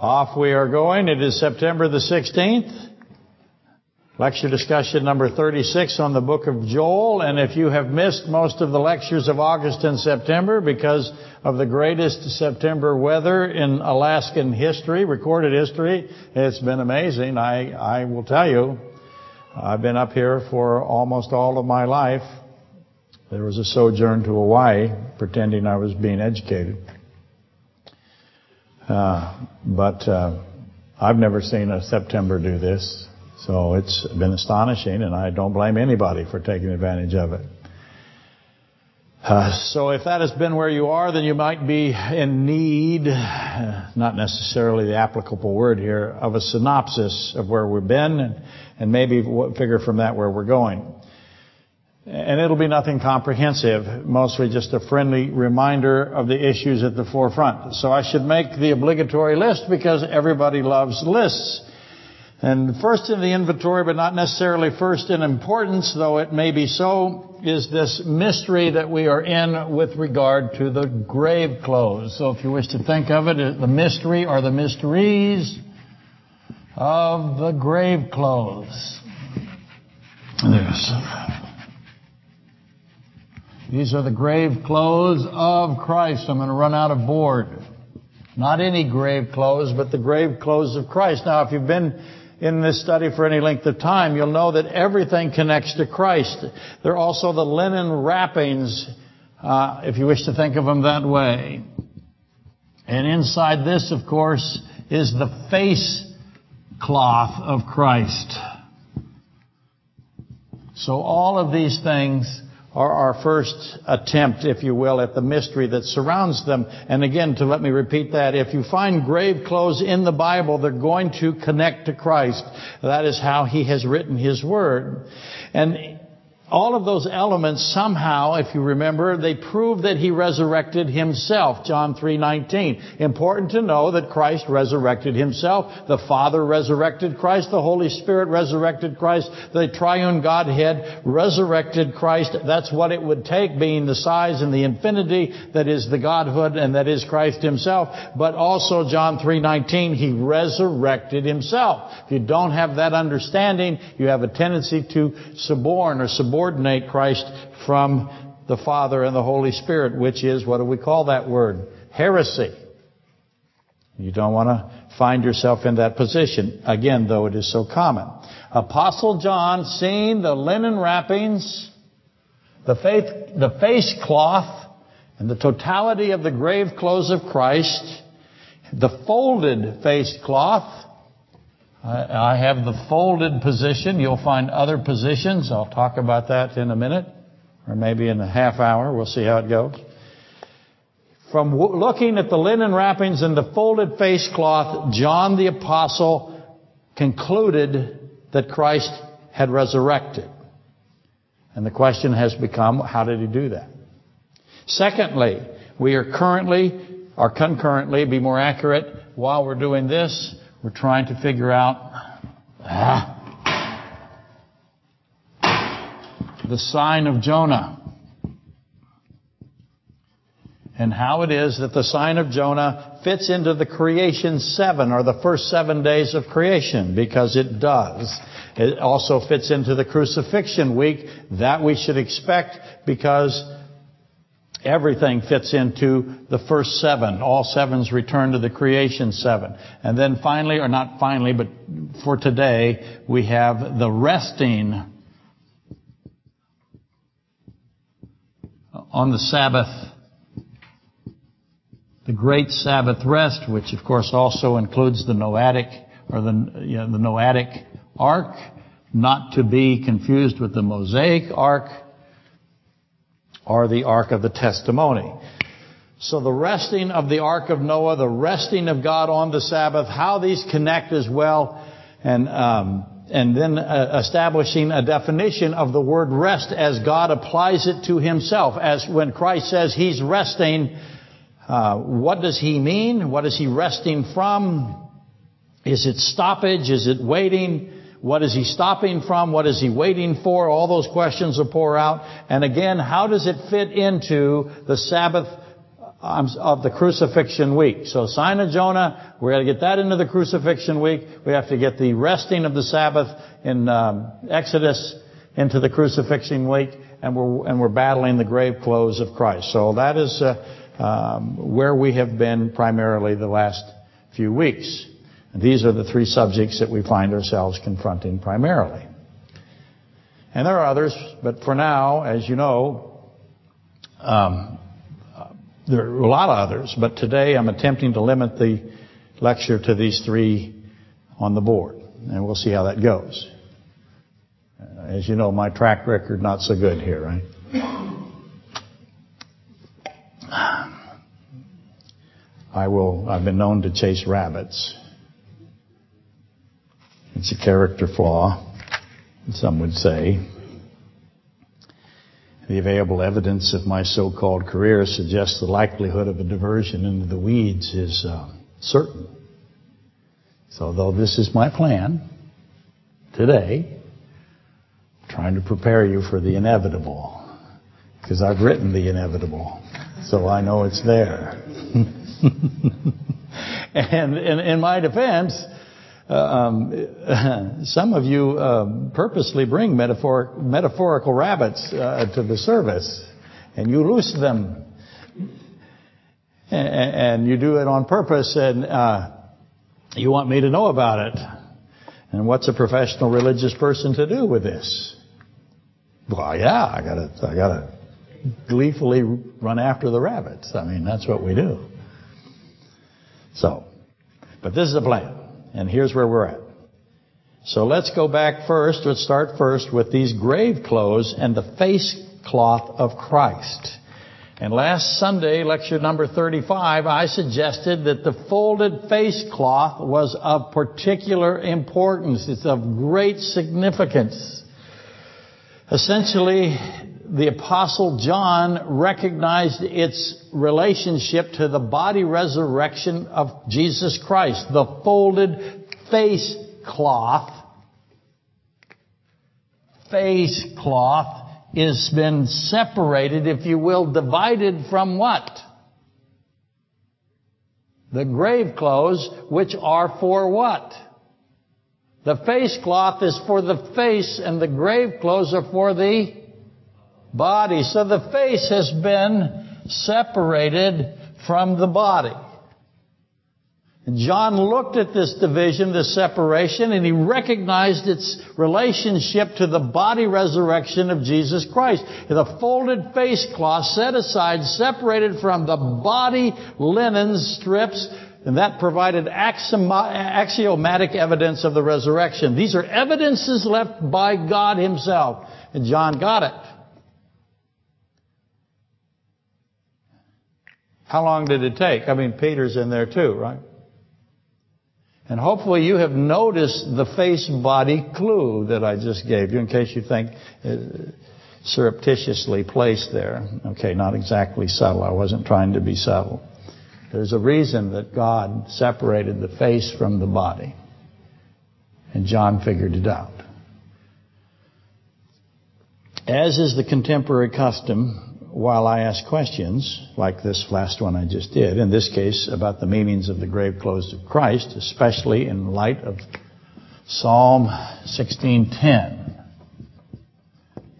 Off we are going. It is September the 16th. Lecture discussion number 36 on the book of Joel. And if you have missed most of the lectures of August and September because of the greatest September weather in Alaskan history, recorded history, it's been amazing. I, I will tell you, I've been up here for almost all of my life. There was a sojourn to Hawaii pretending I was being educated. Uh, but uh, I've never seen a September do this, so it's been astonishing, and I don't blame anybody for taking advantage of it. Uh, so if that has been where you are, then you might be in need, not necessarily the applicable word here, of a synopsis of where we've been, and, and maybe figure from that where we're going. And it'll be nothing comprehensive, mostly just a friendly reminder of the issues at the forefront. So I should make the obligatory list because everybody loves lists. And first in the inventory, but not necessarily first in importance, though it may be so, is this mystery that we are in with regard to the grave clothes. So if you wish to think of it, the mystery or the mysteries of the grave clothes. There's these are the grave clothes of Christ. I'm going to run out of board. Not any grave clothes, but the grave clothes of Christ. Now, if you've been in this study for any length of time, you'll know that everything connects to Christ. There are also the linen wrappings, uh, if you wish to think of them that way. And inside this, of course, is the face cloth of Christ. So all of these things are our first attempt, if you will, at the mystery that surrounds them. And again, to let me repeat that, if you find grave clothes in the Bible, they're going to connect to Christ. That is how He has written His Word. And all of those elements somehow, if you remember, they prove that he resurrected himself. John 3:19. Important to know that Christ resurrected himself. The Father resurrected Christ, the Holy Spirit resurrected Christ, the triune Godhead resurrected Christ. That's what it would take being the size and the infinity that is the Godhood and that is Christ himself. But also John 3:19, he resurrected himself. If you don't have that understanding, you have a tendency to suborn or suborn subordinate Christ from the Father and the Holy Spirit, which is, what do we call that word? Heresy. You don't want to find yourself in that position. Again, though it is so common. Apostle John, seeing the linen wrappings, the, faith, the face cloth, and the totality of the grave clothes of Christ, the folded face cloth, I have the folded position. You'll find other positions. I'll talk about that in a minute, or maybe in a half hour. We'll see how it goes. From looking at the linen wrappings and the folded face cloth, John the Apostle concluded that Christ had resurrected. And the question has become, how did he do that? Secondly, we are currently, or concurrently, be more accurate, while we're doing this, we're trying to figure out ah, the sign of Jonah. And how it is that the sign of Jonah fits into the creation seven, or the first seven days of creation, because it does. It also fits into the crucifixion week. That we should expect because Everything fits into the first seven. All sevens return to the creation seven. And then finally, or not finally, but for today, we have the resting on the Sabbath. The great Sabbath rest, which of course also includes the Noahic, or the, you know, the Noahic ark, not to be confused with the Mosaic ark, or the Ark of the Testimony. So the resting of the Ark of Noah, the resting of God on the Sabbath, how these connect as well, and um, and then uh, establishing a definition of the word rest as God applies it to Himself. As when Christ says He's resting, uh, what does He mean? What is He resting from? Is it stoppage? Is it waiting? What is he stopping from? What is he waiting for? All those questions will pour out. And again, how does it fit into the Sabbath of the crucifixion week. So sign of Jonah, we're going to get that into the crucifixion week. We have to get the resting of the Sabbath in um, Exodus into the crucifixion week, and we're and we're battling the grave clothes of Christ. So that is uh, um, where we have been primarily the last few weeks. These are the three subjects that we find ourselves confronting primarily. And there are others, but for now, as you know, um, there are a lot of others, but today I'm attempting to limit the lecture to these three on the board, and we'll see how that goes. As you know, my track record not so good here, right? I will. I've been known to chase rabbits. It's a character flaw, some would say. The available evidence of my so-called career suggests the likelihood of a diversion into the weeds is uh, certain. So, though this is my plan today, I'm trying to prepare you for the inevitable, because I've written the inevitable, so I know it's there. and in my defense, uh, um, some of you uh, purposely bring metaphor, metaphorical rabbits uh, to the service, and you loose them, and, and you do it on purpose, and uh, you want me to know about it. And what's a professional religious person to do with this? Well, yeah, I gotta, I gotta gleefully run after the rabbits. I mean, that's what we do. So, but this is a plan. And here's where we're at. So let's go back first. Let's start first with these grave clothes and the face cloth of Christ. And last Sunday, lecture number 35, I suggested that the folded face cloth was of particular importance. It's of great significance. Essentially, the apostle John recognized its relationship to the body resurrection of Jesus Christ. The folded face cloth, face cloth is been separated, if you will, divided from what? The grave clothes, which are for what? The face cloth is for the face and the grave clothes are for the body. So the face has been separated from the body. John looked at this division, this separation, and he recognized its relationship to the body resurrection of Jesus Christ. The folded face cloth set aside, separated from the body linen strips, and that provided axiomatic evidence of the resurrection. These are evidences left by God Himself. And John got it. How long did it take? I mean, Peter's in there too, right? And hopefully you have noticed the face body clue that I just gave you in case you think uh, surreptitiously placed there. Okay, not exactly subtle. I wasn't trying to be subtle. There's a reason that God separated the face from the body. And John figured it out. As is the contemporary custom, while I ask questions, like this last one I just did, in this case about the meanings of the grave clothes of Christ, especially in light of Psalm 1610.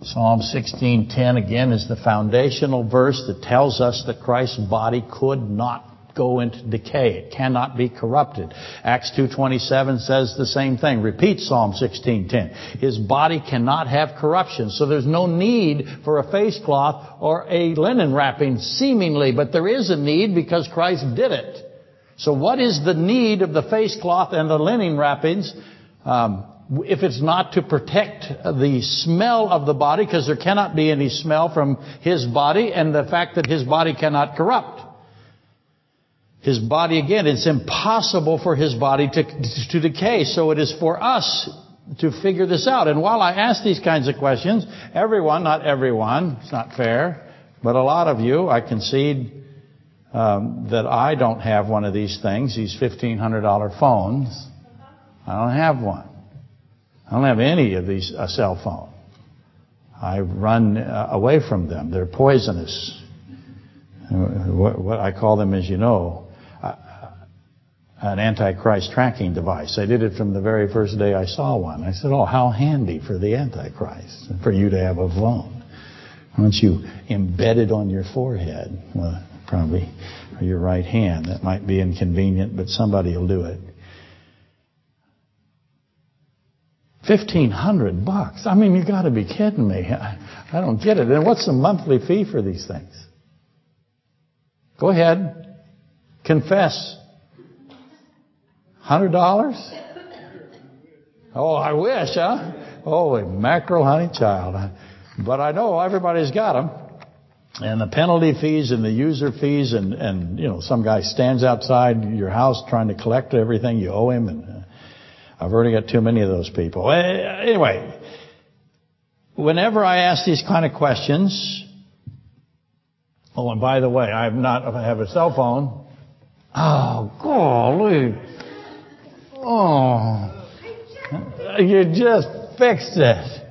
Psalm 16:10 again is the foundational verse that tells us that Christ's body could not go into decay. It cannot be corrupted. Acts 2.27 says the same thing. Repeat Psalm 16.10. His body cannot have corruption. So there's no need for a face cloth or a linen wrapping seemingly, but there is a need because Christ did it. So what is the need of the face cloth and the linen wrappings? Um, if it's not to protect the smell of the body, because there cannot be any smell from his body, and the fact that his body cannot corrupt his body again. It's impossible for his body to, to decay. So it is for us to figure this out. And while I ask these kinds of questions, everyone, not everyone, it's not fair, but a lot of you, I concede um, that I don't have one of these things, these $1,500 phones. I don't have one. I don't have any of these, a cell phone. I run uh, away from them. They're poisonous. what, what I call them, as you know, an antichrist tracking device. I did it from the very first day I saw one. I said, "Oh, how handy for the antichrist for you to have a phone." Once you embed it on your forehead, well, probably your right hand, that might be inconvenient, but somebody will do it. Fifteen hundred bucks. I mean, you've got to be kidding me. I, I don't get it. And what's the monthly fee for these things? Go ahead, confess. Hundred dollars? Oh, I wish, huh? Holy mackerel, honey child. But I know everybody's got them. And the penalty fees and the user fees and, and, you know, some guy stands outside your house trying to collect everything you owe him. And uh, I've already got too many of those people. Anyway, whenever I ask these kind of questions, oh, and by the way, I have not I have a cell phone. Oh, golly. Oh, you just fixed it.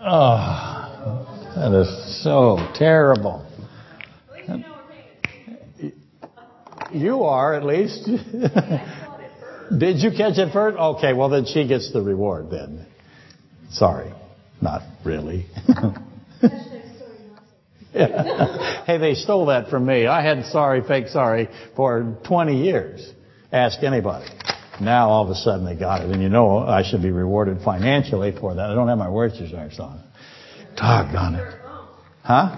Oh, that is so terrible. You are, at least. Did you catch it first? Okay, well then she gets the reward then. Sorry. Not really. hey, they stole that from me. I had sorry, fake sorry for 20 years. Ask anybody. Now all of a sudden they got it. And you know I should be rewarded financially for that. I don't have my Worcestershire on. Doggone it. Huh?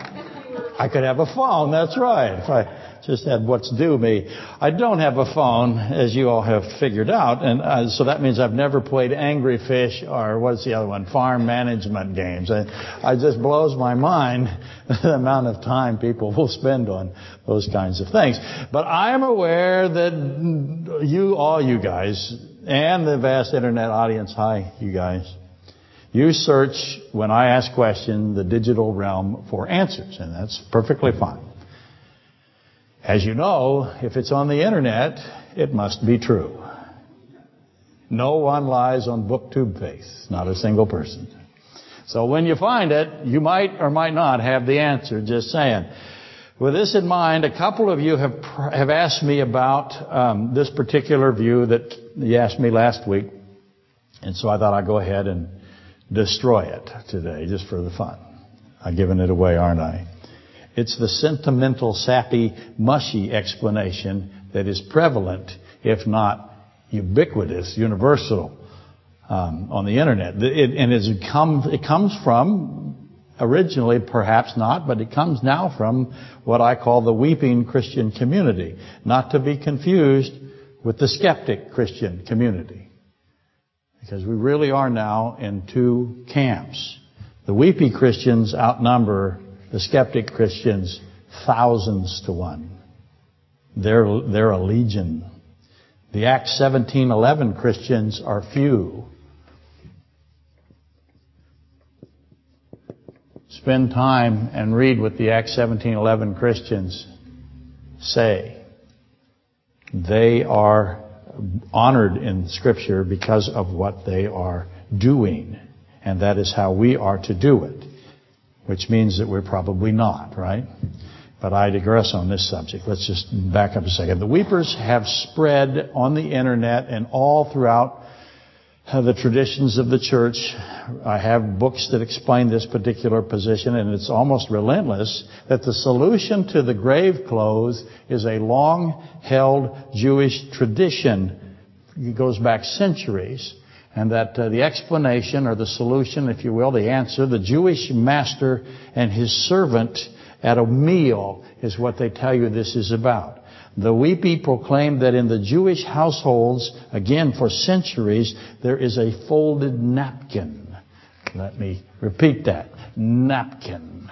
I could have a phone, that's right. If I just had what's due me. I don't have a phone, as you all have figured out, and uh, so that means I've never played Angry Fish or what's the other one, farm management games. I, I just blows my mind the amount of time people will spend on those kinds of things. But I am aware that you, all you guys, and the vast internet audience, hi, you guys, you search, when I ask questions, the digital realm for answers, and that's perfectly fine. As you know, if it's on the internet, it must be true. No one lies on booktube face, not a single person. So when you find it, you might or might not have the answer, just saying. With this in mind, a couple of you have have asked me about um, this particular view that you asked me last week, and so I thought I'd go ahead and destroy it today, just for the fun. I've given it away, aren't I? It's the sentimental, sappy, mushy explanation that is prevalent, if not ubiquitous, universal, um, on the internet. It, and it, come, it comes from, originally perhaps not, but it comes now from what I call the weeping Christian community. Not to be confused with the skeptic Christian community. Because we really are now in two camps. The weepy Christians outnumber the skeptic Christians thousands to one. They're, they're a legion. The Acts 17:11 Christians are few. Spend time and read what the Acts 17:11 Christians say. They are honored in Scripture because of what they are doing, and that is how we are to do it which means that we're probably not, right? But I digress on this subject. Let's just back up a second. The weepers have spread on the internet and all throughout uh, the traditions of the church. I have books that explain this particular position, and it's almost relentless that the solution to the grave clothes is a long-held Jewish tradition. It goes back centuries and that uh, the explanation or the solution, if you will, the answer, the Jewish master and his servant at a meal is what they tell you this is about. The weepy proclaim that in the Jewish households, again for centuries, there is a folded napkin. Let me repeat that. Napkin.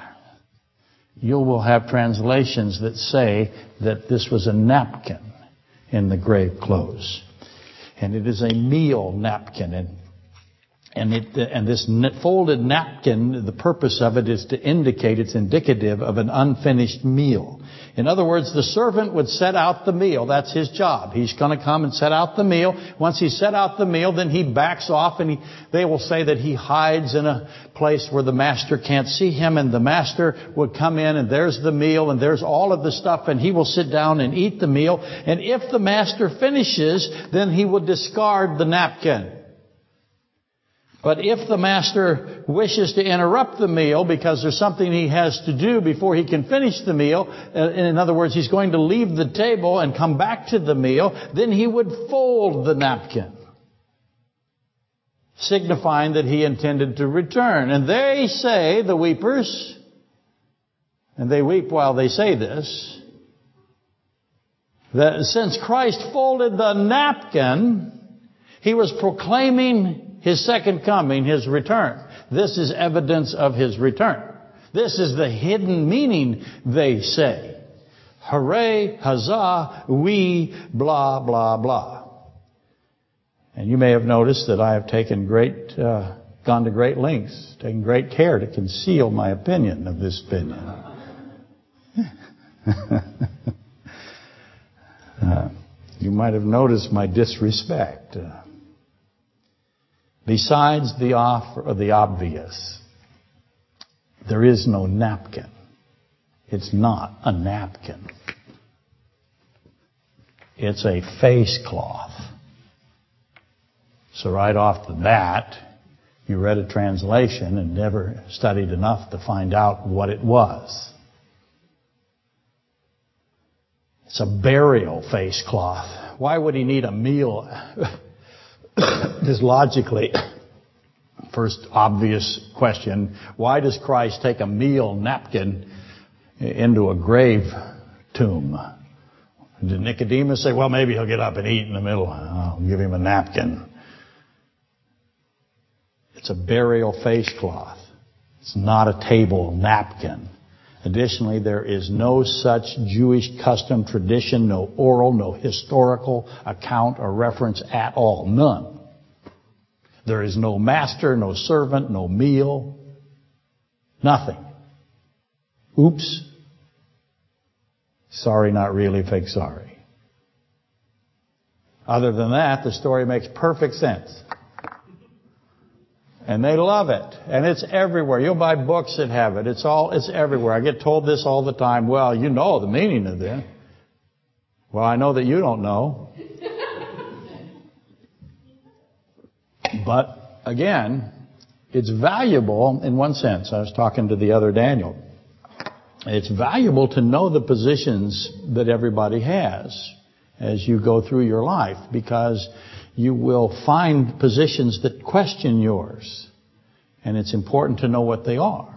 You will have translations that say that this was a napkin in the grave clothes and it is a meal napkin. And And, it, and this folded napkin, the purpose of it is to indicate, it's indicative of an unfinished meal. In other words, the servant would set out the meal. That's his job. He's going to come and set out the meal. Once he set out the meal, then he backs off and he, they will say that he hides in a place where the master can't see him and the master would come in and there's the meal and there's all of the stuff and he will sit down and eat the meal. And if the master finishes, then he will discard the napkin. But if the master wishes to interrupt the meal because there's something he has to do before he can finish the meal, uh, in other words, he's going to leave the table and come back to the meal, then he would fold the napkin. Signifying that he intended to return. And they say, the weepers, and they weep while they say this, that since Christ folded the napkin, he was proclaiming his second coming, His return. This is evidence of His return. This is the hidden meaning, they say. Hooray, huzzah, we, blah, blah, blah. And you may have noticed that I have taken great, uh, gone to great lengths, taken great care to conceal my opinion of this opinion. uh, you might have noticed my disrespect. Uh, Besides the offer of the obvious, there is no napkin. It's not a napkin. It's a face cloth. So right off the bat, you read a translation and never studied enough to find out what it was. It's a burial face cloth. Why would he need a meal? just logically, first obvious question, why does Christ take a meal napkin into a grave tomb? Did Nicodemus say, well, maybe he'll get up and eat in the middle. I'll give him a napkin. It's a burial face cloth. It's not a table napkin. Additionally, there is no such Jewish custom, tradition, no oral, no historical account or reference at all. None. There is no master, no servant, no meal. Nothing. Oops. Sorry, not really, fake sorry. Other than that, the story makes perfect sense. And they love it. And it's everywhere. You'll buy books that have it. It's all, it's everywhere. I get told this all the time. Well, you know the meaning of this. Well, I know that you don't know. but again, it's valuable in one sense. I was talking to the other Daniel. It's valuable to know the positions that everybody has as you go through your life because you will find positions that question yours. And it's important to know what they are.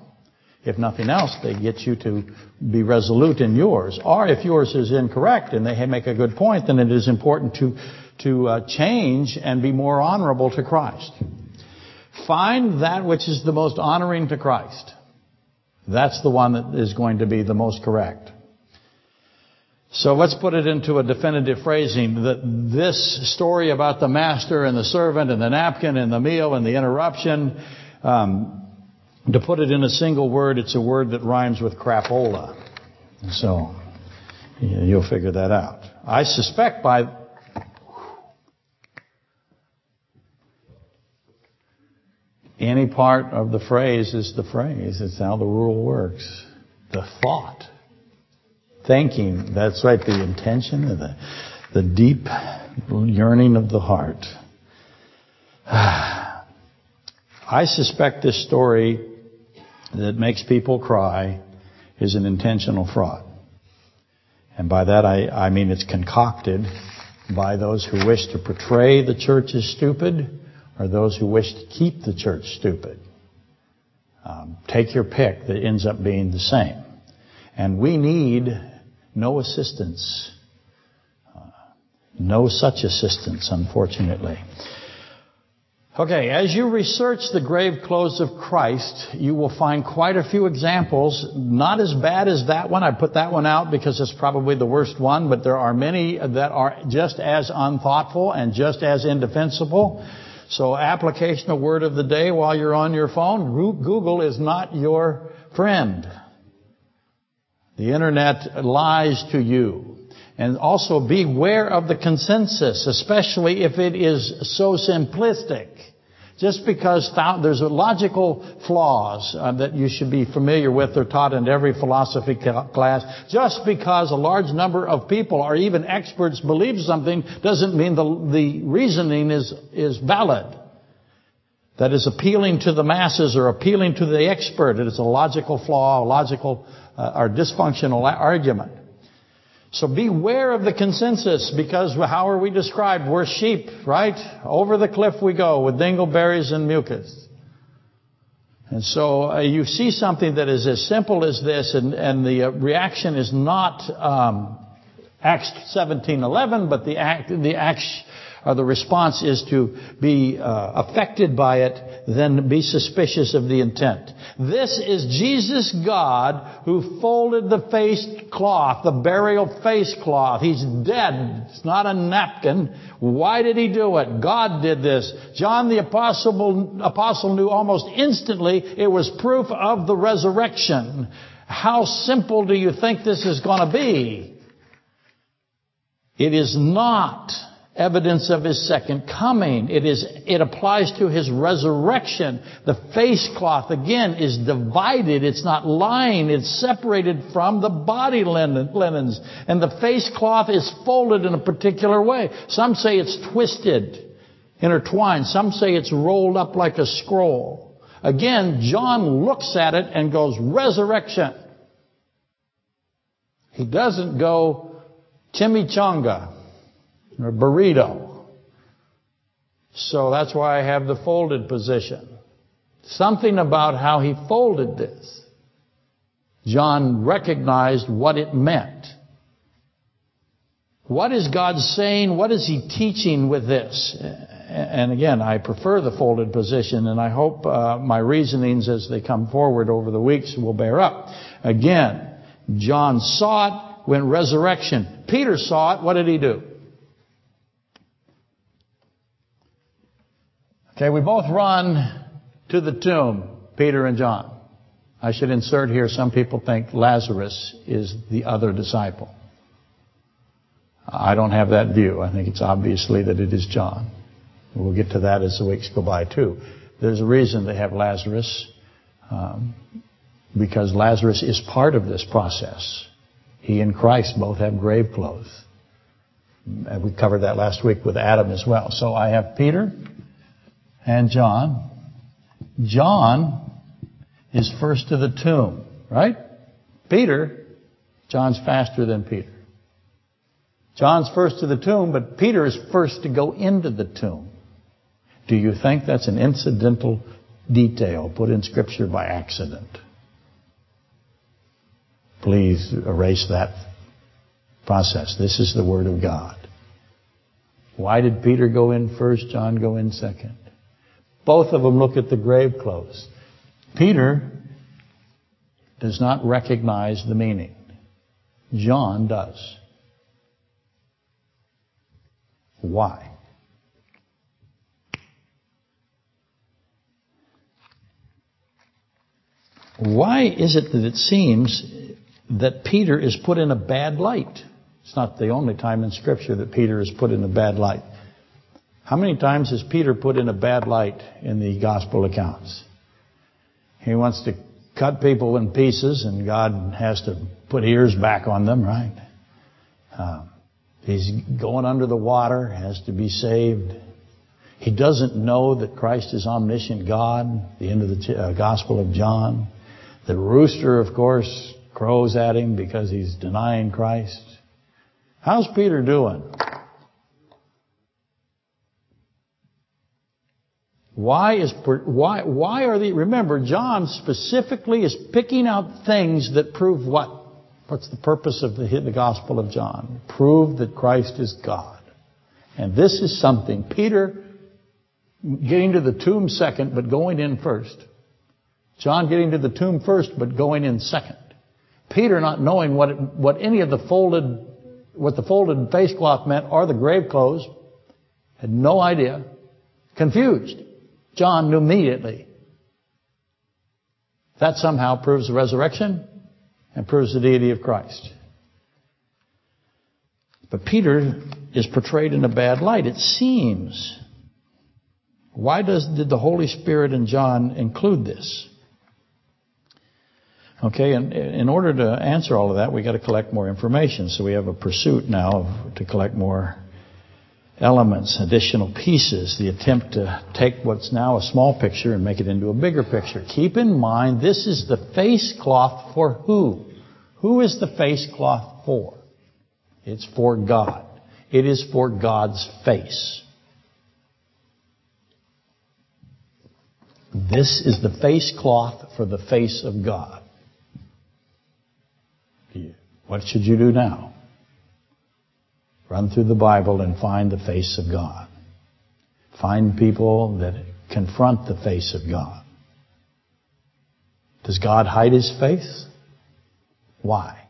If nothing else, they get you to be resolute in yours. Or if yours is incorrect and they make a good point, then it is important to, to uh, change and be more honorable to Christ. Find that which is the most honoring to Christ. That's the one that is going to be the most correct. So let's put it into a definitive phrasing that this story about the master and the servant and the napkin and the meal and the interruption, um, to put it in a single word, it's a word that rhymes with crapola. So you'll figure that out. I suspect by any part of the phrase is the phrase. It's how the rule works. The thought thinking. That's right, the intention, the, the deep yearning of the heart. I suspect this story that makes people cry is an intentional fraud. And by that I, I mean it's concocted by those who wish to portray the church as stupid or those who wish to keep the church stupid. Um, take your pick that ends up being the same. And we need no assistance. Uh, no such assistance, unfortunately. Okay, as you research the grave clothes of Christ, you will find quite a few examples, not as bad as that one. I put that one out because it's probably the worst one, but there are many that are just as unthoughtful and just as indefensible. So application of word of the day while you're on your phone, Google is not your friend. The internet lies to you. And also beware of the consensus, especially if it is so simplistic. Just because there's logical flaws uh, that you should be familiar with, they're taught in every philosophy class. Just because a large number of people or even experts believe something doesn't mean the, the reasoning is, is valid. That is appealing to the masses or appealing to the expert. It is a logical flaw, a logical uh, dysfunctional argument. So beware of the consensus because how are we described? We're sheep, right? Over the cliff we go with dingleberries and mucus. And so uh, you see something that is as simple as this, and, and the uh, reaction is not um, Acts 17:11, but the act, the act, or the response is to be uh, affected by it, then be suspicious of the intent. This is Jesus God who folded the face cloth, the burial face cloth. He's dead. It's not a napkin. Why did he do it? God did this. John the apostle, apostle knew almost instantly it was proof of the resurrection. How simple do you think this is going to be? It is not evidence of his second coming. It is, it applies to his resurrection. The face cloth, again, is divided. It's not lying. It's separated from the body linens. And the face cloth is folded in a particular way. Some say it's twisted, intertwined. Some say it's rolled up like a scroll. Again, John looks at it and goes, resurrection. He doesn't go chimichanga or burrito. So that's why I have the folded position. Something about how he folded this. John recognized what it meant. What is God saying? What is he teaching with this? And again, I prefer the folded position, and I hope uh, my reasonings as they come forward over the weeks will bear up. Again, John saw it when resurrection. Peter saw it. What did he do? Okay, we both run to the tomb, Peter and John. I should insert here, some people think Lazarus is the other disciple. I don't have that view. I think it's obviously that it is John. We'll get to that as the weeks go by too. There's a reason they have Lazarus, um, because Lazarus is part of this process. He and Christ both have grave clothes. And we covered that last week with Adam as well. So I have Peter, and John. John is first to the tomb, right? Peter, John's faster than Peter. John's first to the tomb, but Peter is first to go into the tomb. Do you think that's an incidental detail put in Scripture by accident? Please erase that process. This is the Word of God. Why did Peter go in first, John go in second? Both of them look at the grave clothes. Peter does not recognize the meaning. John does. Why? Why is it that it seems that Peter is put in a bad light? It's not the only time in Scripture that Peter is put in a bad light. How many times is Peter put in a bad light in the gospel accounts? He wants to cut people in pieces, and God has to put ears back on them, right? Um, he's going under the water, has to be saved. He doesn't know that Christ is omniscient God, the end of the uh, Gospel of John. The rooster, of course, crows at him because he's denying Christ. How's Peter doing? Why is why why are the remember John specifically is picking out things that prove what? What's the purpose of the, the Gospel of John? Prove that Christ is God. And this is something Peter getting to the tomb second, but going in first. John getting to the tomb first, but going in second. Peter not knowing what it, what any of the folded what the folded face cloth meant or the grave clothes, had no idea confused. John knew immediately. That somehow proves the resurrection and proves the deity of Christ. But Peter is portrayed in a bad light, it seems. Why does, did the Holy Spirit and John include this? Okay, and in order to answer all of that, we got to collect more information. So we have a pursuit now to collect more elements, additional pieces, the attempt to take what's now a small picture and make it into a bigger picture. Keep in mind, this is the face cloth for who? Who is the face cloth for? It's for God. It is for God's face. This is the face cloth for the face of God. What should you do now? Run through the Bible and find the face of God. Find people that confront the face of God. Does God hide his face? Why?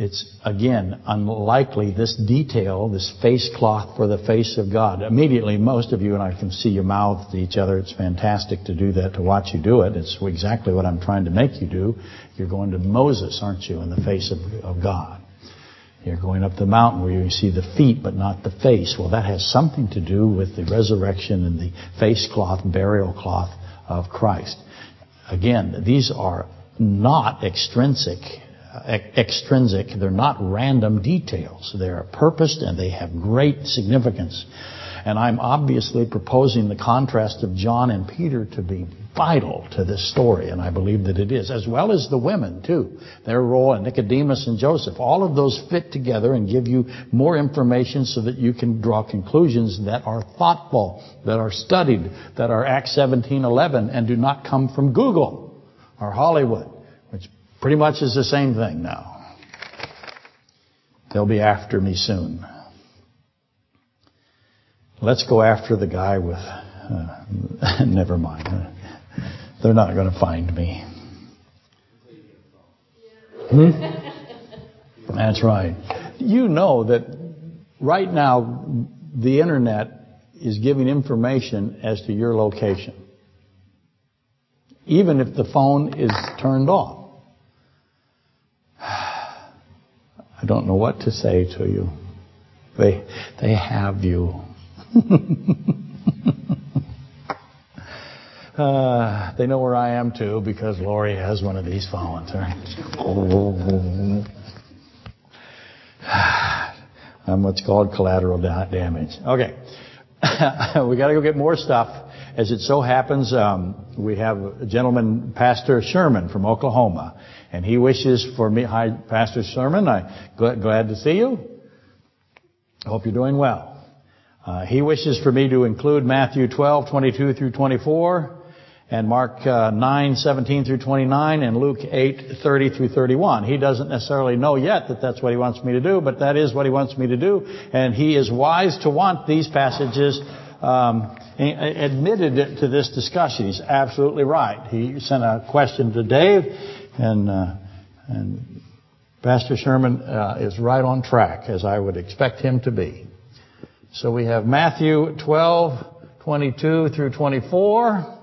It's, again, unlikely this detail, this face cloth for the face of God. Immediately, most of you and I can see you mouth to each other. It's fantastic to do that, to watch you do it. It's exactly what I'm trying to make you do. You're going to Moses, aren't you, in the face of, of God. You're going up the mountain where you see the feet but not the face. Well, that has something to do with the resurrection and the face cloth, burial cloth of Christ. Again, these are not extrinsic extrinsic. They're not random details. They're purposed and they have great significance. And I'm obviously proposing the contrast of John and Peter to be vital to this story, and I believe that it is, as well as the women too. Their role, and Nicodemus and Joseph, all of those fit together and give you more information so that you can draw conclusions that are thoughtful, that are studied, that are Acts 17:11, and do not come from Google or Hollywood. Pretty much is the same thing now. They'll be after me soon. Let's go after the guy with. Uh, never mind. They're not going to find me. Hmm? That's right. You know that right now the internet is giving information as to your location. Even if the phone is turned off. Don't know what to say to you. They, they have you. uh, they know where I am too because Lori has one of these phones. I'm what's called collateral damage. Okay. we got to go get more stuff. As it so happens, um, we have a gentleman, Pastor Sherman from Oklahoma. And he wishes for me, hi, Pastor Sherman, I'm glad to see you. I hope you're doing well. Uh, he wishes for me to include Matthew 12, 22 through 24, and Mark uh, 9, 17 through 29, and Luke 8, 30 through 31. He doesn't necessarily know yet that that's what he wants me to do, but that is what he wants me to do, and he is wise to want these passages um, admitted to this discussion. He's absolutely right. He sent a question to Dave, and, uh, and Pastor Sherman uh, is right on track, as I would expect him to be. So we have Matthew 12, 22 through 24,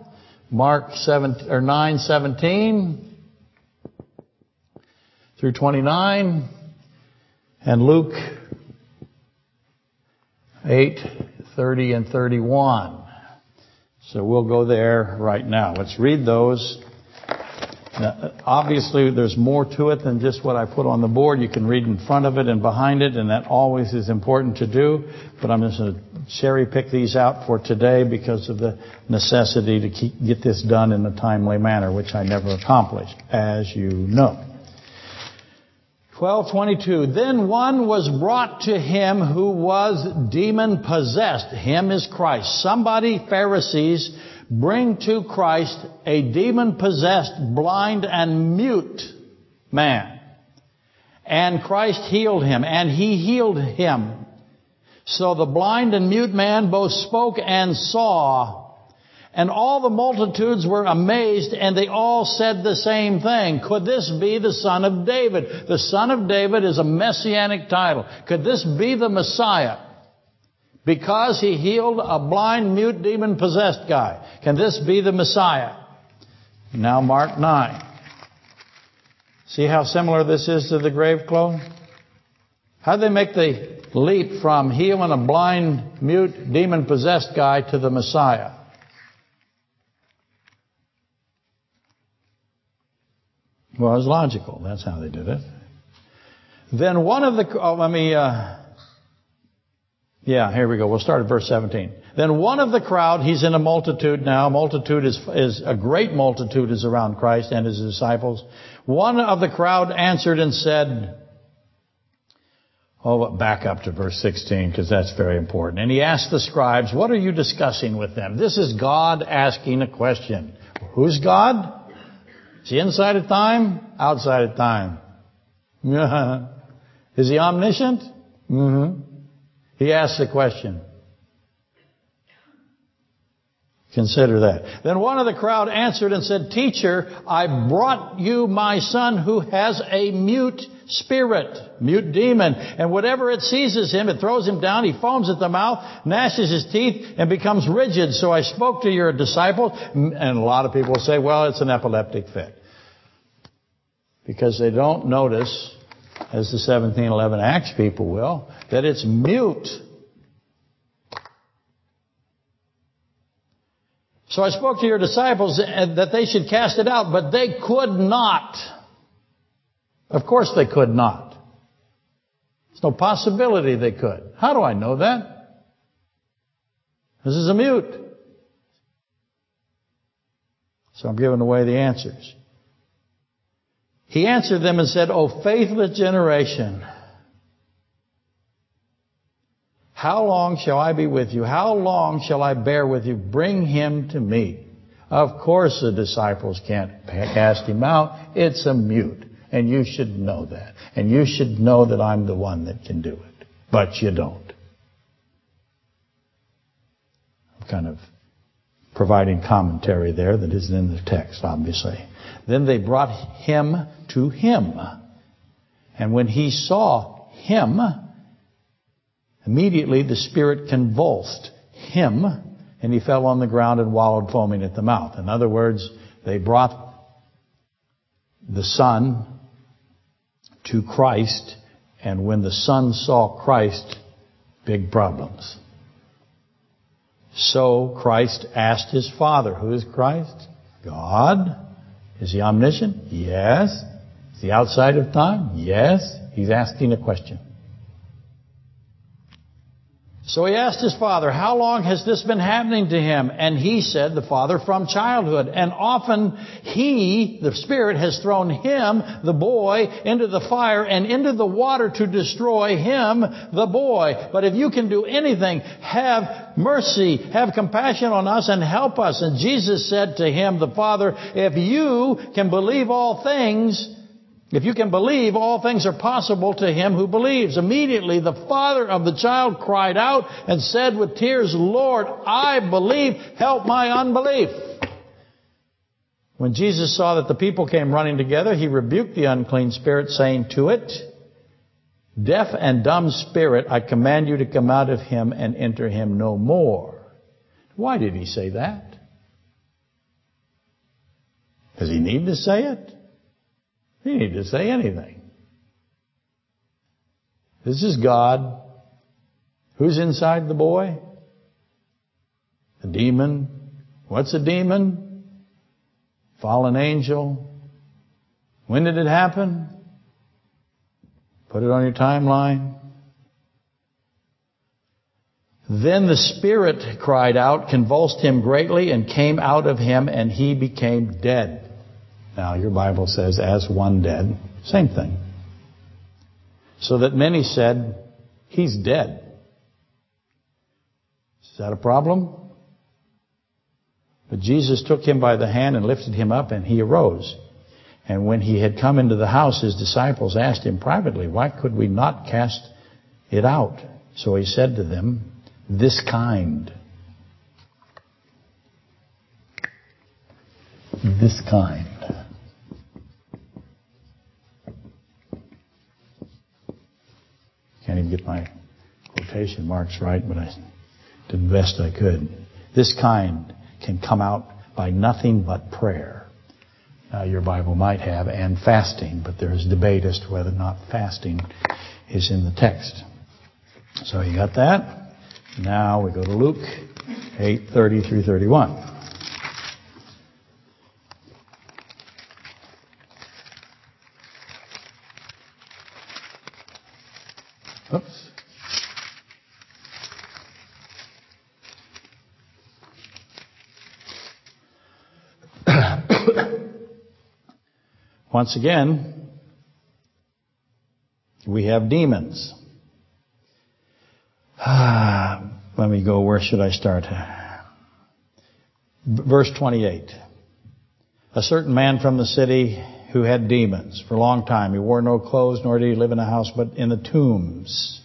Mark 7, or 9, 17 through 29, and Luke 8, 30 and 31. So we'll go there right now. Let's read those obviously, there's more to it than just what I put on the board. You can read in front of it and behind it, and that always is important to do. But I'm just going to cherry pick these out for today because of the necessity to keep, get this done in a timely manner, which I never accomplished, as you know. 1222. Then one was brought to him who was demon possessed. Him is Christ. Somebody, Pharisees, bring to Christ a demon possessed, blind, and mute man. And Christ healed him, and he healed him. So the blind and mute man both spoke and saw. And all the multitudes were amazed, and they all said the same thing. Could this be the Son of David? The Son of David is a messianic title. Could this be the Messiah? Because he healed a blind, mute, demon possessed guy. Can this be the Messiah? Now Mark 9. See how similar this is to the grave clothes? How did they make the leap from healing a blind, mute, demon possessed guy to the Messiah? Well, it was logical. That's how they did it. Then one of the, oh, let me, uh, yeah, here we go. We'll start at verse 17. Then one of the crowd, he's in a multitude now. Multitude is, is a great multitude is around Christ and his disciples. One of the crowd answered and said, Oh, back up to verse 16 because that's very important. And he asked the scribes, what are you discussing with them? This is God asking a question. Who's God? Is he inside of time? Outside of time? is he omniscient? Mm-hmm. He asks the question. Consider that. Then one of the crowd answered and said, Teacher, I brought you my son who has a mute spirit, mute demon, and whatever it seizes him, it throws him down, he foams at the mouth, gnashes his teeth, and becomes rigid. So I spoke to your disciples, and a lot of people say, well, it's an epileptic fit. Because they don't notice, as the 1711 Acts people will, that it's mute. So I spoke to your disciples eh, that they should cast it out, but they could not. Of course they could not. There's no possibility they could. How do I know that? This is a mute. So I'm giving away the answers. He answered them and said, O faithless generation, how long shall I be with you? How long shall I bear with you? Bring him to me. Of course the disciples can't cast him out. It's a mute. And you should know that. And you should know that I'm the one that can do it. But you don't. I'm kind of providing commentary there that isn't in the text, obviously. Then they brought him to him. And when he saw him, Immediately the spirit convulsed him and he fell on the ground and wallowed foaming at the mouth. In other words, they brought the son to Christ and when the son saw Christ, big problems. So Christ asked his father, who is Christ? God. Is he omniscient? Yes. Is he outside of time? Yes. He's asking a question. So he asked his father, how long has this been happening to him? And he said, the father, from childhood. And often he, the Spirit, has thrown him, the boy, into the fire and into the water to destroy him, the boy. But if you can do anything, have mercy, have compassion on us and help us. And Jesus said to him, the father, if you can believe all things, if you can believe, all things are possible to him who believes. Immediately the father of the child cried out and said with tears, Lord, I believe, help my unbelief. When Jesus saw that the people came running together, he rebuked the unclean spirit, saying to it, Deaf and dumb spirit, I command you to come out of him and enter him no more. Why did he say that? Does he need to say it? He need to say anything. This is God. Who's inside the boy? A demon. What's a demon? Fallen angel. When did it happen? Put it on your timeline. Then the Spirit cried out, convulsed him greatly, and came out of him, and he became dead. Now, your Bible says, as one dead. Same thing. So that many said, he's dead. Is that a problem? But Jesus took him by the hand and lifted him up, and he arose. And when he had come into the house, his disciples asked him privately, Why could we not cast it out? So he said to them, This kind. This kind. Can't even get my quotation marks right, but I Did the best I could. This kind can come out by nothing but prayer. Now, your Bible might have and fasting, but there is debate as to whether or not fasting is in the text. So you got that? Now we go to Luke 8:30 through 31. Oops. Once again, we have demons. Let me go, where should I start? Verse 28. A certain man from the city who had demons for a long time. He wore no clothes, nor did he live in a house, but in the tombs.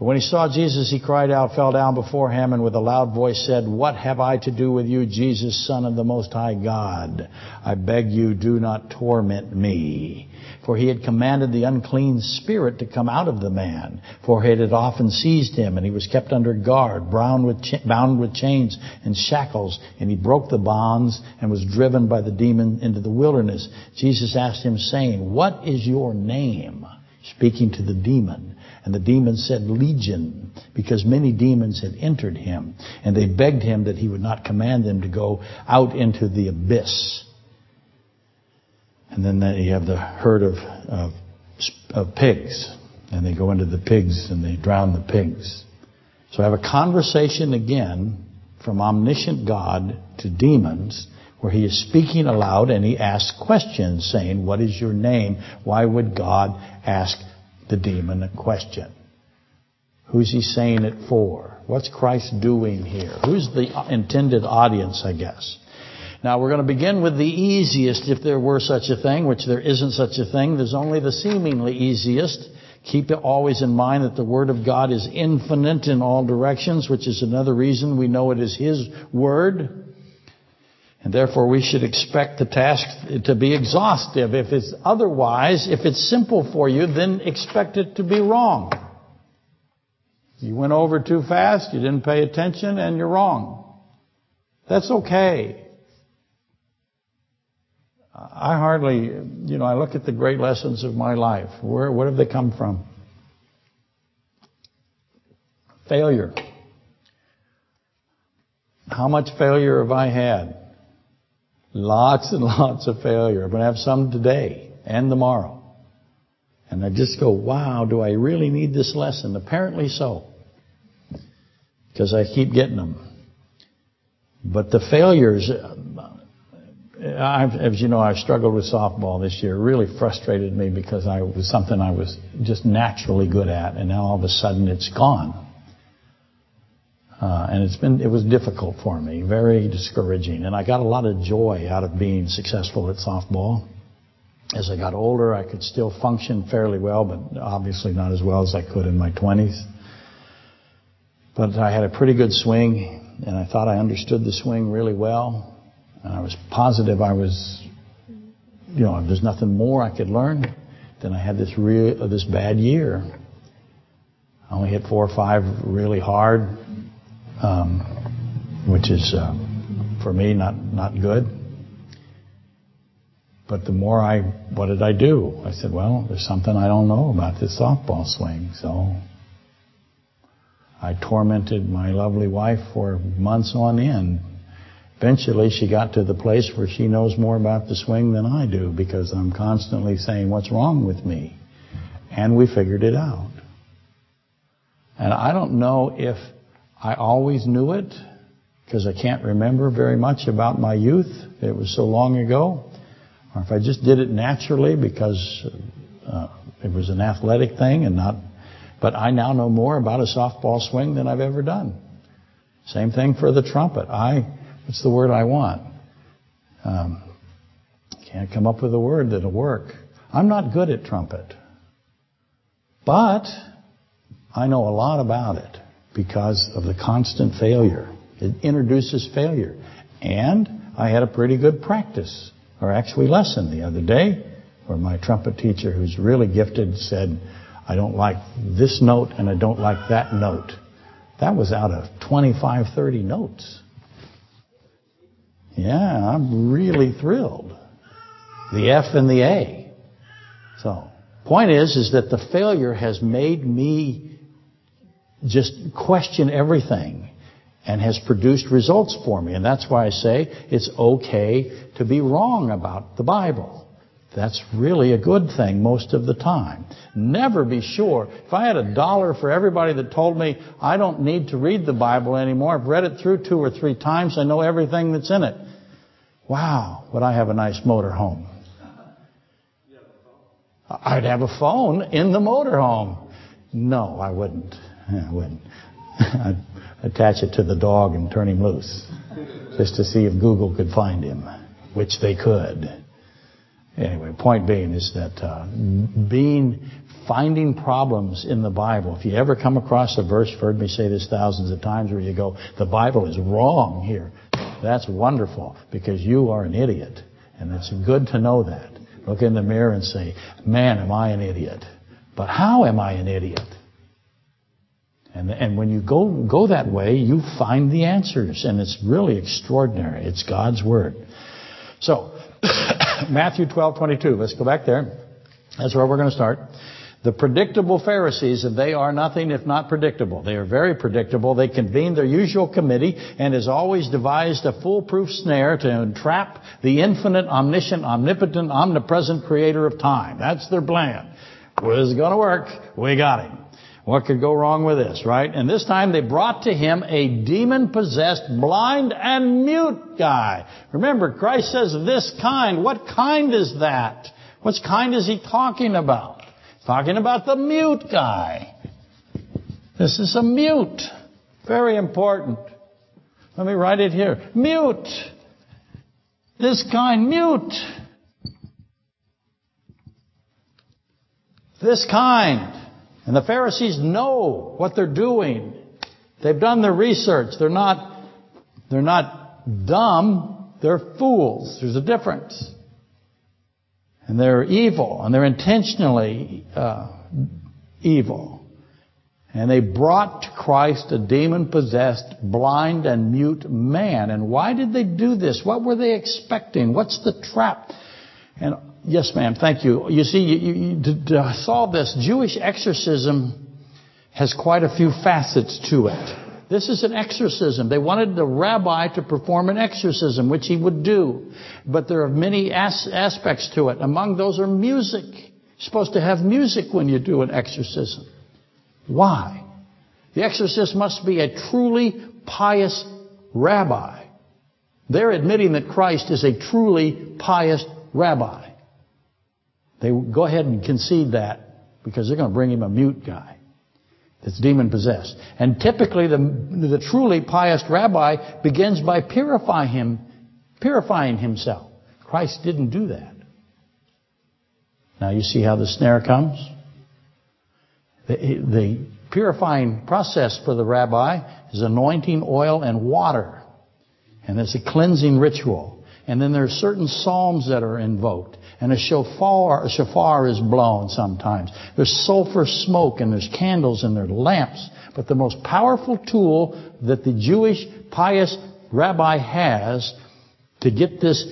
But when he saw Jesus, he cried out, fell down before him, and with a loud voice said, What have I to do with you, Jesus, Son of the Most High God? I beg you, do not torment me. For he had commanded the unclean spirit to come out of the man, for it had often seized him, and he was kept under guard, bound with, bound with chains and shackles, and he broke the bonds and was driven by the demon into the wilderness. Jesus asked him, saying, What is your name? Speaking to the demon. And the demons said, Legion, because many demons had entered him. And they begged him that he would not command them to go out into the abyss. And then you have the herd of, of, of pigs. And they go into the pigs and they drown the pigs. So I have a conversation again from omniscient God to demons where he is speaking aloud and he asks questions saying, What is your name? Why would God ask the demon a question. Who's he saying it for? What's Christ doing here? Who's the intended audience, I guess? Now we're going to begin with the easiest, if there were such a thing, which there isn't such a thing. There's only the seemingly easiest. Keep it always in mind that the Word of God is infinite in all directions, which is another reason we know it is His Word. And therefore we should expect the task to be exhaustive. If it's otherwise, if it's simple for you, then expect it to be wrong. You went over too fast, you didn't pay attention, and you're wrong. That's okay. I hardly, you know, I look at the great lessons of my life. Where, where have they come from? Failure. How much failure have I had? Lots and lots of failure. I'm going to have some today and tomorrow. And I just go, wow, do I really need this lesson? Apparently so. Because I keep getting them. But the failures, uh, I've, as you know, I've struggled with softball this year. It really frustrated me because I was something I was just naturally good at, and now all of a sudden it's gone. Uh, and it's been, it was difficult for me, very discouraging. And I got a lot of joy out of being successful at softball. As I got older, I could still function fairly well, but obviously not as well as I could in my 20s. But I had a pretty good swing, and I thought I understood the swing really well. And I was positive I was, you know, there's nothing more I could learn. Then I had this real, this bad year. I only hit four or five really hard which is uh, for me not not good. But the more I, what did I do? I said, well, there's something I don't know about this softball swing, so I tormented my lovely wife for months on end. Eventually, she got to the place where she knows more about the swing than I do because I'm constantly saying, what's wrong with me? And we figured it out. And I don't know if I always knew it because I can't remember very much about my youth. It was so long ago. Or if I just did it naturally because uh, it was an athletic thing and not. But I now know more about a softball swing than I've ever done. Same thing for the trumpet. I, what's the word I want? Um, can't come up with a word that'll work. I'm not good at trumpet. But I know a lot about it because of the constant failure. It introduces failure. And I had a pretty good practice, or actually lesson the other day, where my trumpet teacher, who's really gifted, said, I don't like this note and I don't like that note. That was out of 25, 30 notes. Yeah, I'm really thrilled. The F and the A. So, point is, is that the failure has made me just question everything and has produced results for me. And that's why I say it's okay to be wrong about the Bible. That's really a good thing most of the time. Never be sure. If I had a dollar for everybody that told me I don't need to read the Bible anymore, I've read it through two or three times, I know everything that's in it. Wow, would I have a nice motor home. I'd have a phone in the motorhome. No, I wouldn't. I wouldn't. I'd attach it to the dog and turn him loose. Just to see if Google could find him. Which they could. Anyway, point being is that uh, being finding problems in the Bible. If you ever come across a verse, you've heard me say this thousands of times, where you go, the Bible is wrong here. That's wonderful because you are an idiot. And it's good to know that. Look in the mirror and say, man, am I an idiot. But how am I an idiot? And, and when you go, go that way, you find the answers. And it's really extraordinary. It's God's Word. So, Matthew 12, 22. Let's go back there. That's where we're going to start. The predictable Pharisees, and they are nothing if not predictable. They are very predictable. They convene their usual committee and has always devised a foolproof snare to entrap the infinite, omniscient, omnipotent, omnipresent creator of time. That's their plan. Was it going to work? We got him. What could go wrong with this, right? And this time they brought to him a demon-possessed, blind, and mute guy. Remember, Christ says this kind. What kind is that? What kind is he talking about? He's talking about the mute guy. This is a mute. Very important. Let me write it here. Mute. This kind, mute. This kind. And the Pharisees know what they're doing. They've done their research. They're not, they're not dumb. They're fools. There's a difference. And they're evil. And they're intentionally uh, evil. And they brought to Christ a demon-possessed, blind and mute man. And why did they do this? What were they expecting? What's the trap? And Yes, ma'am. Thank you. You see, you, you, to, solve this, Jewish exorcism has quite a few facets to it. This is an exorcism. They wanted the rabbi to perform an exorcism, which he would do. But there are many as aspects to it. Among those are music. You're supposed to have music when you do an exorcism. Why? The exorcist must be a truly pious rabbi. They're admitting that Christ is a truly pious rabbi. They go ahead and concede that because they're going to bring him a mute guy that's demon possessed. And typically the, the truly pious rabbi begins by purifying him, purifying himself. Christ didn't do that. Now you see how the snare comes? The, the purifying process for the rabbi is anointing oil and water. And it's a cleansing ritual. And then there are certain psalms that are invoked. And a shofar, a shofar is blown sometimes. There's sulfur smoke and there's candles and there's lamps. But the most powerful tool that the Jewish pious rabbi has to get this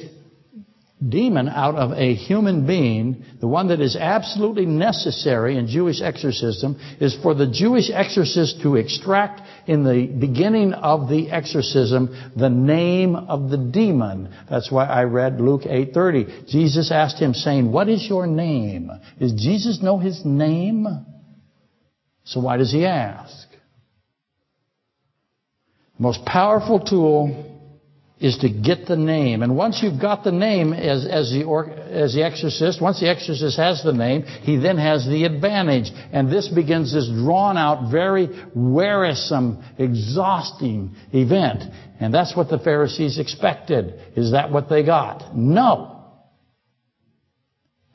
demon out of a human being, the one that is absolutely necessary in Jewish exorcism, is for the Jewish exorcist to extract in the beginning of the exorcism the name of the demon. That's why I read Luke 8:30. Jesus asked him saying, "What is your name?" Does Jesus know his name? So why does he ask? The most powerful tool is to get the name. And once you've got the name as, as, the, or, as the exorcist, once the exorcist has the name, he then has the advantage. And this begins this drawn out, very wearisome, exhausting event. And that's what the Pharisees expected. Is that what they got? No.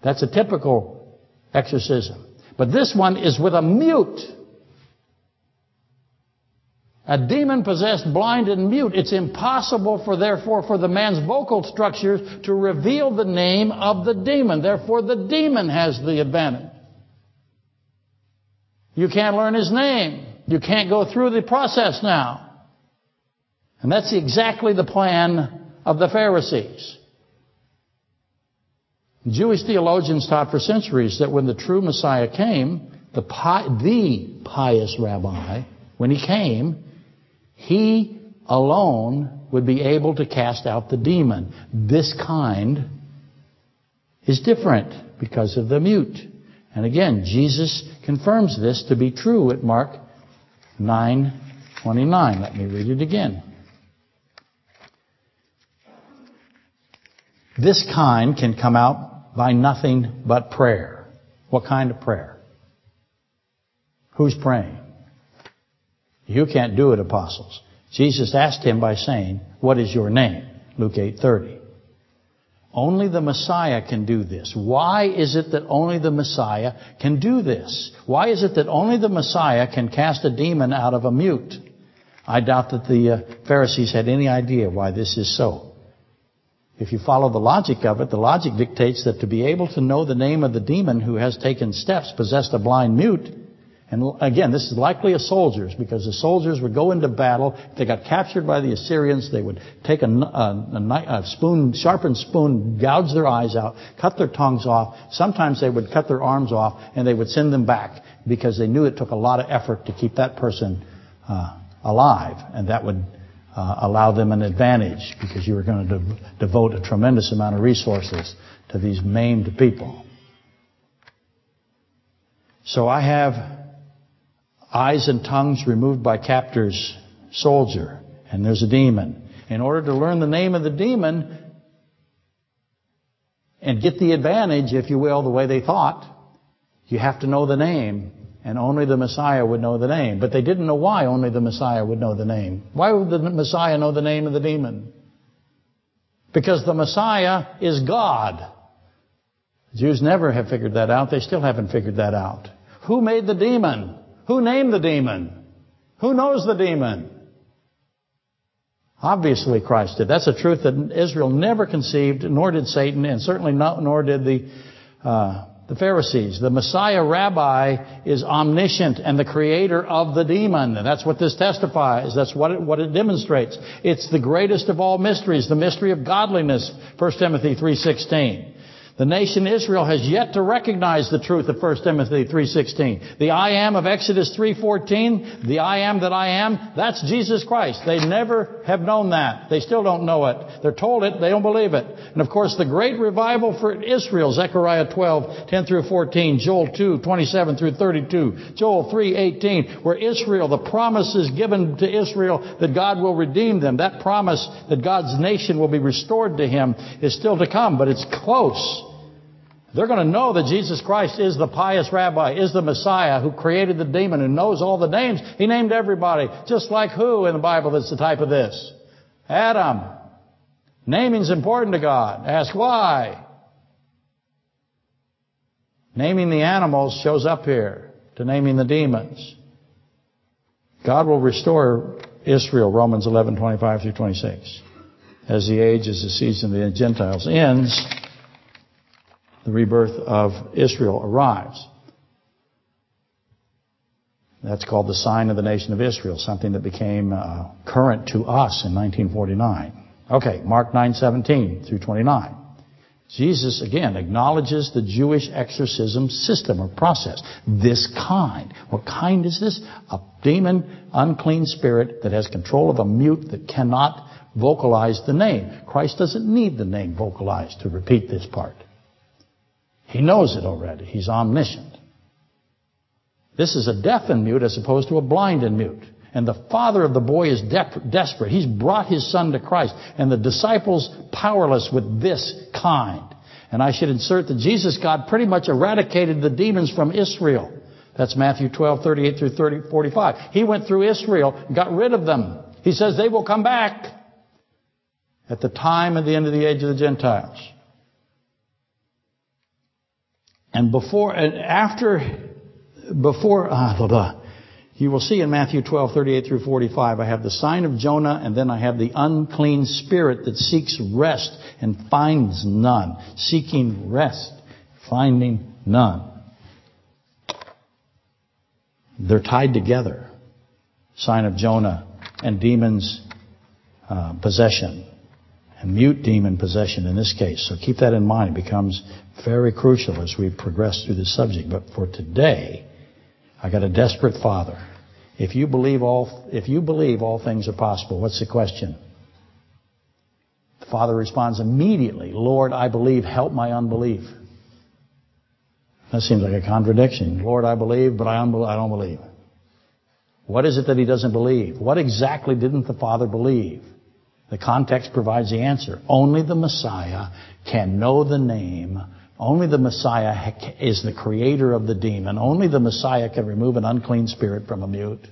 That's a typical exorcism. But this one is with a mute. A demon possessed, blind, and mute. It's impossible for, therefore, for the man's vocal structures to reveal the name of the demon. Therefore, the demon has the advantage. You can't learn his name. You can't go through the process now. And that's exactly the plan of the Pharisees. Jewish theologians taught for centuries that when the true Messiah came, the, the pious rabbi, when he came, he alone would be able to cast out the demon. This kind is different because of the mute. And again, Jesus confirms this to be true at Mark 9:29. Let me read it again. This kind can come out by nothing but prayer. What kind of prayer? Who's praying? You can't do it, apostles. Jesus asked him by saying, What is your name? Luke 8:30. Only the Messiah can do this. Why is it that only the Messiah can do this? Why is it that only the Messiah can cast a demon out of a mute? I doubt that the uh, Pharisees had any idea why this is so. If you follow the logic of it, the logic dictates that to be able to know the name of the demon who has taken steps possessed a blind mute, and again, this is likely of soldiers because the soldiers would go into battle. If they got captured by the Assyrians, they would take a, a, a, spoon, sharpened spoon, gouge their eyes out, cut their tongues off. Sometimes they would cut their arms off and they would send them back because they knew it took a lot of effort to keep that person uh, alive, and that would uh, allow them an advantage because you were going to de- devote a tremendous amount of resources to these maimed people. So I have eyes and tongues removed by captor's soldier, and there's a demon. In order to learn the name of the demon and get the advantage, if you will, the way they thought, you have to know the name, and only the Messiah would know the name. But they didn't know why only the Messiah would know the name. Why would the Messiah know the name of the demon? Because the Messiah is God. Jews never have figured that out. They still haven't figured that out. Who made the demon? Who named the demon? Who knows the demon? Obviously Christ did. That's a truth that Israel never conceived, nor did Satan, and certainly not, nor did the, uh, the Pharisees. The Messiah rabbi is omniscient and the creator of the demon. And that's what this testifies. That's what it, what it demonstrates. It's the greatest of all mysteries, the mystery of godliness, 1 Timothy 3.16. The nation Israel has yet to recognize the truth of 1 Timothy 3.16. The I am of Exodus 3.14, the I am that I am, that's Jesus Christ. They never have known that. They still don't know it. They're told it, they don't believe it. And of course the great revival for Israel, Zechariah 12, 10 through 14, Joel 2, 27 through 32, Joel 3, 18, where Israel, the promise is given to Israel that God will redeem them. That promise that God's nation will be restored to Him is still to come, but it's close. They're going to know that Jesus Christ is the pious rabbi, is the Messiah who created the demon, who knows all the names. He named everybody. Just like who in the Bible that's the type of this? Adam. Naming's important to God. Ask why. Naming the animals shows up here to naming the demons. God will restore Israel, Romans 11, 25 through 26. As the age, as the season of the Gentiles ends, the rebirth of Israel arrives. That's called the sign of the nation of Israel, something that became uh, current to us in 1949. Okay, Mark 9:17 through 29. Jesus again acknowledges the Jewish exorcism system or process. This kind. What kind is this? A demon, unclean spirit that has control of a mute that cannot vocalize the name. Christ doesn't need the name vocalized to repeat this part. He knows it already. He's omniscient. This is a deaf and mute as opposed to a blind and mute. And the father of the boy is de- desperate. He's brought his son to Christ. And the disciples powerless with this kind. And I should insert that Jesus, God, pretty much eradicated the demons from Israel. That's Matthew 12, 38 through 30, 45. He went through Israel got rid of them. He says they will come back at the time of the end of the age of the Gentiles. And before and after, before, ah, blah, blah, you will see in Matthew 12, 38 through 45, I have the sign of Jonah and then I have the unclean spirit that seeks rest and finds none. Seeking rest, finding none. They're tied together. sign of Jonah and demons uh, possession mute demon possession in this case. So keep that in mind. It becomes very crucial as we progress through the subject. But for today, I got a desperate father. If you believe all, if you believe all things are possible, what's the question? The father responds immediately, Lord, I believe, help my unbelief. That seems like a contradiction. Lord, I believe, but I, I don't believe. What is it that he doesn't believe? What exactly didn't the father believe? The context provides the answer. Only the Messiah can know the name. Only the Messiah is the creator of the demon. Only the Messiah can remove an unclean spirit from a mute.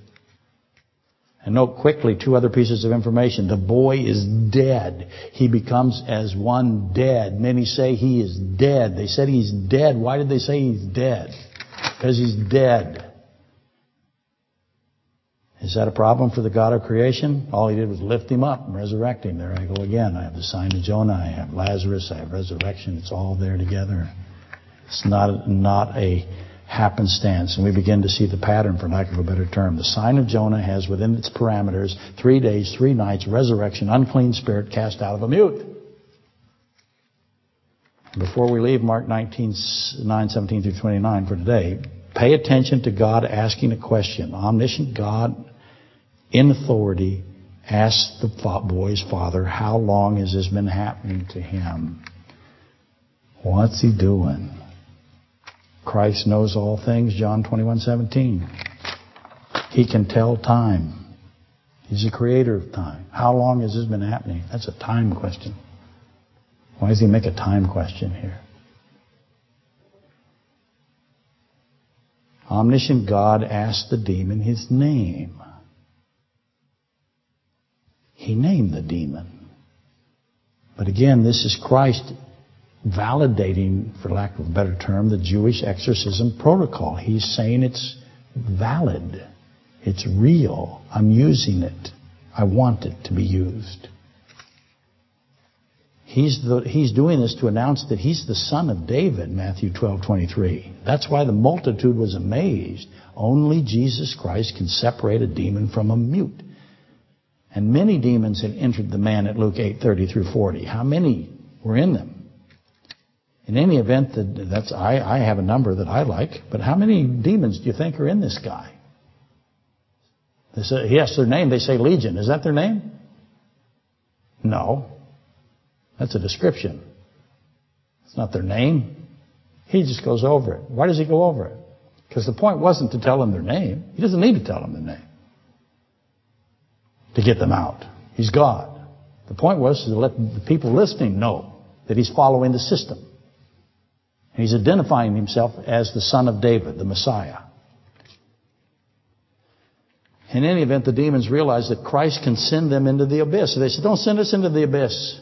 And note quickly two other pieces of information. The boy is dead. He becomes as one dead. Many say he is dead. They said he's dead. Why did they say he's dead? Because he's dead. Is that a problem for the God of creation? All he did was lift him up and resurrect him. There I go again. I have the sign of Jonah. I have Lazarus. I have resurrection. It's all there together. It's not, not a happenstance. And we begin to see the pattern, for lack of a better term. The sign of Jonah has within its parameters three days, three nights, resurrection, unclean spirit cast out of a mute. Before we leave Mark 19, 9, 17 through 29 for today, pay attention to God asking a question. Omniscient God in authority, asked the boy's father, how long has this been happening to him? What's he doing? Christ knows all things, John 21:17. He can tell time. He's the creator of time. How long has this been happening? That's a time question. Why does he make a time question here? Omniscient God asked the demon his name. He named the demon. But again, this is Christ validating, for lack of a better term, the Jewish exorcism protocol. He's saying it's valid. It's real. I'm using it. I want it to be used. He's, the, he's doing this to announce that he's the son of David, Matthew 12:23. That's why the multitude was amazed. Only Jesus Christ can separate a demon from a mute. And many demons had entered the man at Luke 8:30 through 40. How many were in them? In any event, that's I, I have a number that I like, but how many demons do you think are in this guy? They say, yes, their name. They say legion. Is that their name? No. That's a description. It's not their name. He just goes over it. Why does he go over it? Because the point wasn't to tell them their name. He doesn't need to tell them their name to get them out. He's God. The point was to let the people listening know that he's following the system. And he's identifying himself as the son of David, the Messiah. In any event, the demons realize that Christ can send them into the abyss. So they said, don't send us into the abyss.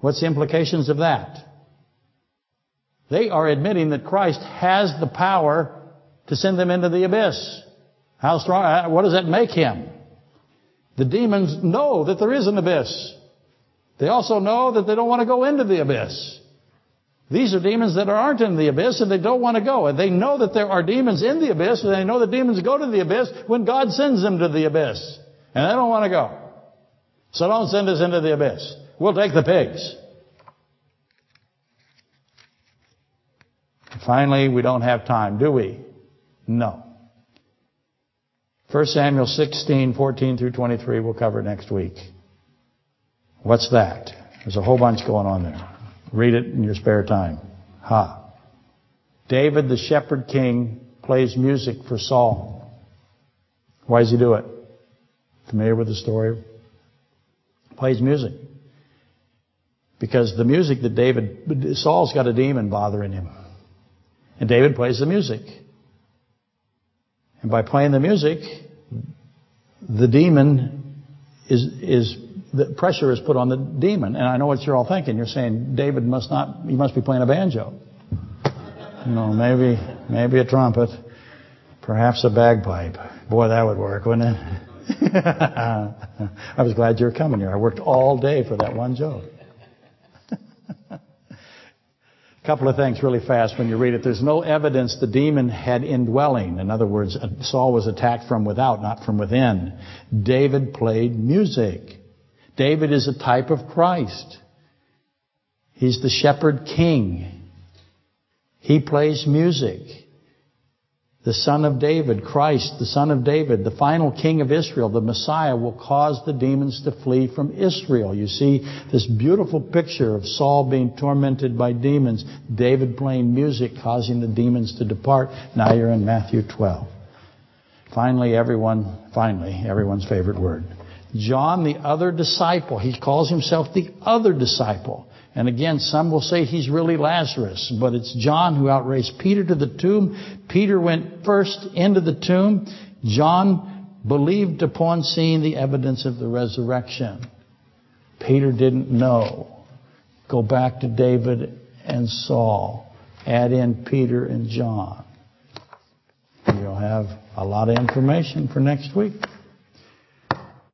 What's the implications of that? They are admitting that Christ has the power to send them into the abyss. How strong, uh, what does that make him? The demons know that there is an abyss. They also know that they don't want to go into the abyss. These are demons that aren't in the abyss and they don't want to go. And they know that there are demons in the abyss and they know that demons go to the abyss when God sends them to the abyss. And they don't want to go. So don't send us into the abyss. We'll take the pigs. Finally, we don't have time, do we? No. 1 Samuel 16, 14 through 23 we'll cover next week. What's that? There's a whole bunch going on there. Read it in your spare time. Ha. David, the shepherd king, plays music for Saul. Why does he do it? Familiar with the story? Plays music. Because the music that David, Saul's got a demon bothering him. And David plays the music. And by playing the music, the demon is, is, the pressure is put on the demon. And I know what you're all thinking. You're saying, David must not, he must be playing a banjo. Know, maybe, maybe a trumpet. Perhaps a bagpipe. Boy, that would work, wouldn't it? I was glad you were coming here. I worked all day for that one joke. A couple of things really fast when you read it. There's no evidence the demon had indwelling. In other words, uh, Saul was attacked from without, not from within. David played music. David is a type of Christ. He's the shepherd king. He plays music the son of David, Christ, the son of David, the final king of Israel, the Messiah, will cause the demons to flee from Israel. You see this beautiful picture of Saul being tormented by demons, David playing music, causing the demons to depart. Now you're in Matthew 12. Finally, everyone, finally, everyone's favorite word. John, the other disciple, he calls himself the other disciple. And again, some will say he's really Lazarus, but it's John who outraced Peter to the tomb. Peter went first into the tomb. John believed upon seeing the evidence of the resurrection. Peter didn't know. Go back to David and Saul. Add in Peter and John. You'll have a lot of information for next week.